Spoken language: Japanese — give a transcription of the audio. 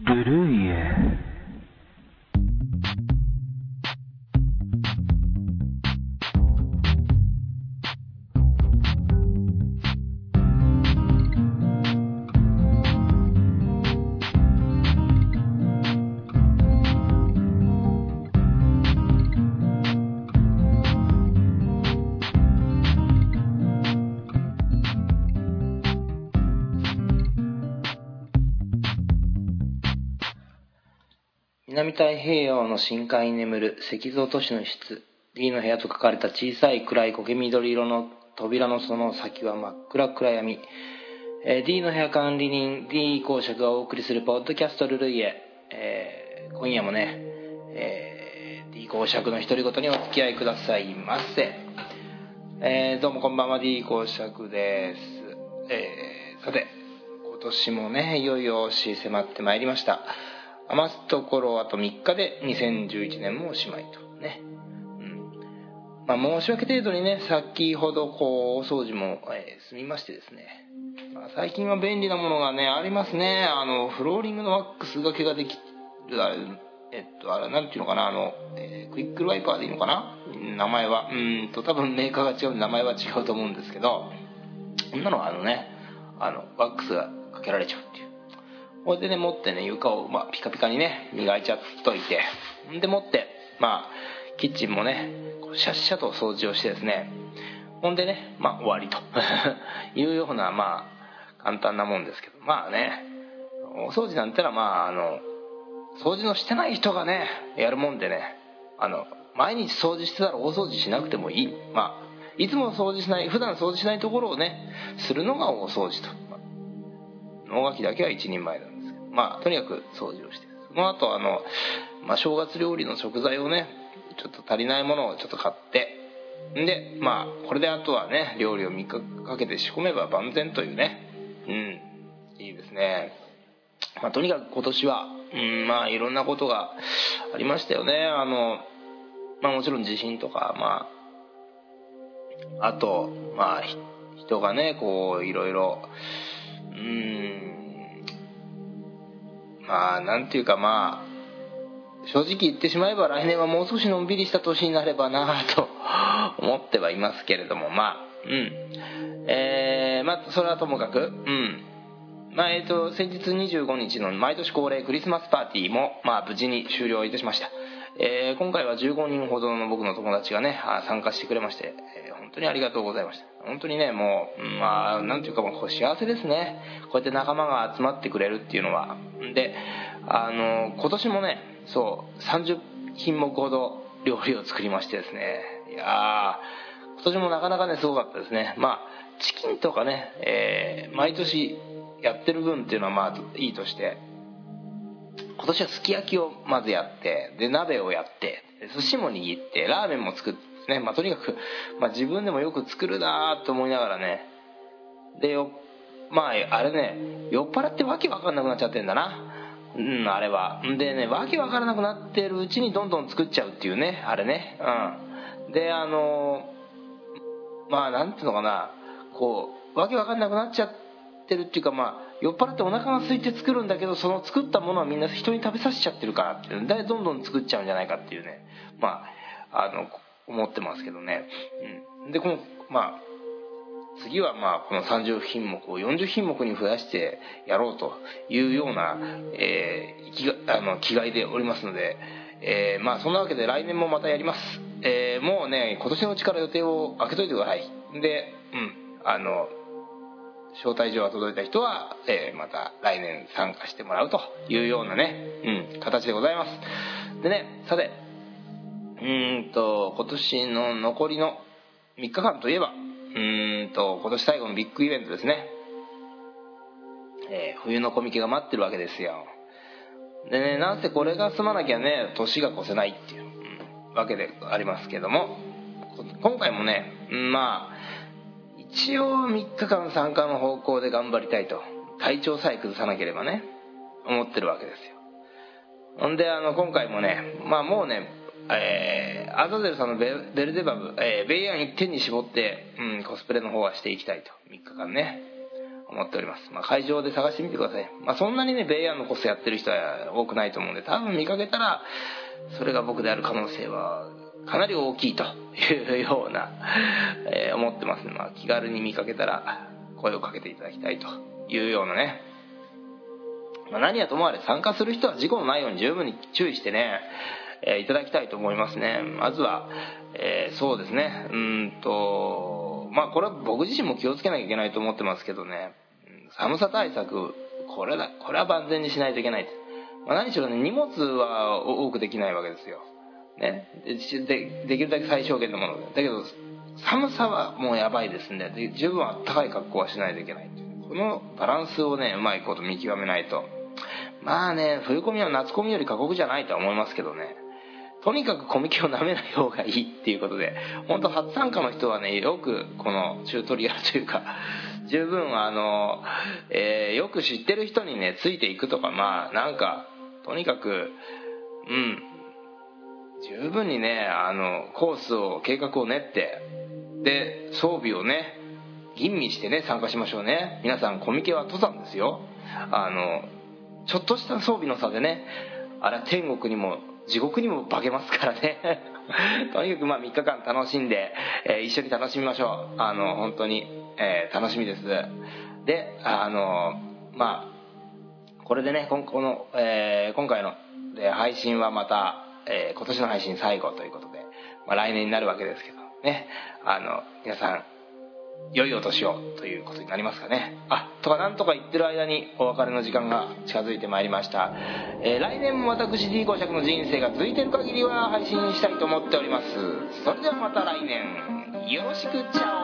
ブ南太平洋の深海に眠る石像都市の室 D の部屋と書かれた小さい暗い苔緑色の扉のその先は真っ暗暗闇、えー D の部屋管理人 D 公爵がお送りするポッドキャストルルイエ、えー今夜もね、えー D 公爵の独り言にお付き合いくださいませ、えーどうもこんばんは。D 公爵です、えーさて今年もねいよいよ押し迫ってまいりました。余すところあと3日で2011年もおしまいとね。うん。まあ申し訳程度にね先ほどこうお掃除も、えー済みましてですね、まあ、最近は便利なものがねありますね。あのフローリングのワックスがけができるあれえっとあれなんていうのかなあの、えークイックルワイパーでいいのかな？名前は。うんと多分メーカーが違うんで名前は違うと思うんですけどこんなのはあのねあのワックスがかけられちゃうっていう。これでね持ってね床を、まあ、ピカピカにね磨いちゃっといてんで持ってまあキッチンもねシャッシャと掃除をしてですねほんでねまあ終わりと いうようなまあ簡単なもんですけどまあねお掃除なんてのはまああの掃除のしてない人がねやるもんでねあの毎日掃除してたら大掃除しなくてもいい。まあいつも掃除しない普段掃除しないところをねするのが大掃除と、まあ能書きだけは一人前なんですけどまあとにかく掃除をして。その後あの、まあ、正月料理の食材をねちょっと足りないものをちょっと買って。んでまあこれであとはね料理を3日かけて仕込めば万全というね。うん。いいですね。まあとにかく今年はうんまあいろんなことがありましたよね。あのまあもちろん地震とかまああとまあ人がねこういろいろうんまあなんていうかまあ正直言ってしまえば来年はもう少しのんびりした年になればなと 思ってはいますけれどもまあうん。えー、まあそれはともかくうん。まあえー、と先日25日の毎年恒例クリスマスパーティーも、まあ、無事に終了いたしました、えー今回は15人ほどの僕の友達がね参加してくれまして、えー本当にありがとうございました。本当にねもううんまあなんていうかもう幸せですね。こうやって仲間が集まってくれるっていうのはであの今年もねそう30品目ほど料理を作りましてですね。いや今年もなかなかねすごかったですね。まあチキンとかね、えー毎年やってる分っていうのはまあいいとして。今年はすき焼きをまずやってで鍋をやって寿司も握ってラーメンも作ってね、まあ、とにかく、まあ、自分でもよく作るなと思いながらね。でよまああれね酔っ払ってわけわかんなくなっちゃってんだな。うんあれは。でねわけわからなくなってるうちにどんどん作っちゃうっていうねあれね。うん。であのまあなんていうのかな。こうわけわかんなくなっちゃってるっていうかまあ酔っ払ってお腹が空いて作るんだけどその作ったものはみんな人に食べさせちゃってるからっていうのでどんどん作っちゃうんじゃないかっていうね。まああの思ってますけどね、うん、でこのまあ次はまあこの30品目を40品目に増やしてやろうというような、えー気があの気概でおりますので、えーまあそんなわけで来年もまたやります、えーもうね今年のうちから予定を開けといてください。でうんあの招待状が届いた人は、えーまた来年参加してもらうというようなね、うん、形でございます。でねさてうんと今年の残りの3日間といえばうんと今年最後のビッグイベントですね、えー冬のコミケが待ってるわけですよ。でねなんせこれが済まなきゃね年が越せないっていう、うんわけでありますけども。今回もねうんまあ一応3日間参加の方向で頑張りたいと体調さえ崩さなければね思ってるわけですよ。ほんであの今回もねまあもうねえーアザゼルさんのベベルデバブ、えーベイアン一点に絞って、うん、コスプレの方はしていきたいと3日間ね思っております。まあ、会場で探してみてください。まあ、そんなにね、ベイヤンのコスやってる人は多くないと思うんで、多分見かけたら、それが僕である可能性はかなり大きいというような、えー、思ってますまあ、気軽に見かけたら声をかけていただきたいというようなね。まあ、何はともあれ参加する人は事故のないように十分に注意してね、え、いただきたいと思いますね。まずは、えー、そうですね、うんと、まあこれは僕自身も気をつけなきゃいけないと思ってますけどね、寒さ対策、これだ、これは万全にしないといけない。まあ、何しろね、荷物は多くできないわけですよ。ね。で、できるだけ最小限のものだけど、寒さはもうやばいですんで、十分あったかい格好はしないといけない。このバランスをね、うまいこと見極めないと。まあね、冬コミは夏コミより過酷じゃないとは思いますけどね。とにかくコミケを舐めない方がいいっていうことで、本当初参加の人はね、よくこのチュートリアルというか、十分あの、えー、よく知ってる人にね、ついていくとか、まあなんか、とにかく、うん、十分にね、あの、コースを、計画を練って、で、装備をね、吟味してね、参加しましょうね。皆さん、コミケは登山ですよ。あの、ちょっとした装備の差でね、あれは天国にも地獄にも化けますからね。とにかくまあ3日間楽しんで、えー、一緒に楽しみましょう。あの本当に、えー、楽しみです。であのまあこれでねこの、えー、今回の配信はまた、え今年の配信最後ということで、まあ、来年になるわけですけどね。あの皆さん良いお年をということになりますかね。あ、とかなんとか言ってる間にお別れの時間が近づいてまいりました。えー、来年も私 D 公爵の人生が続いてる限りは配信したいと思っております。それではまた来年、よろしくチャオ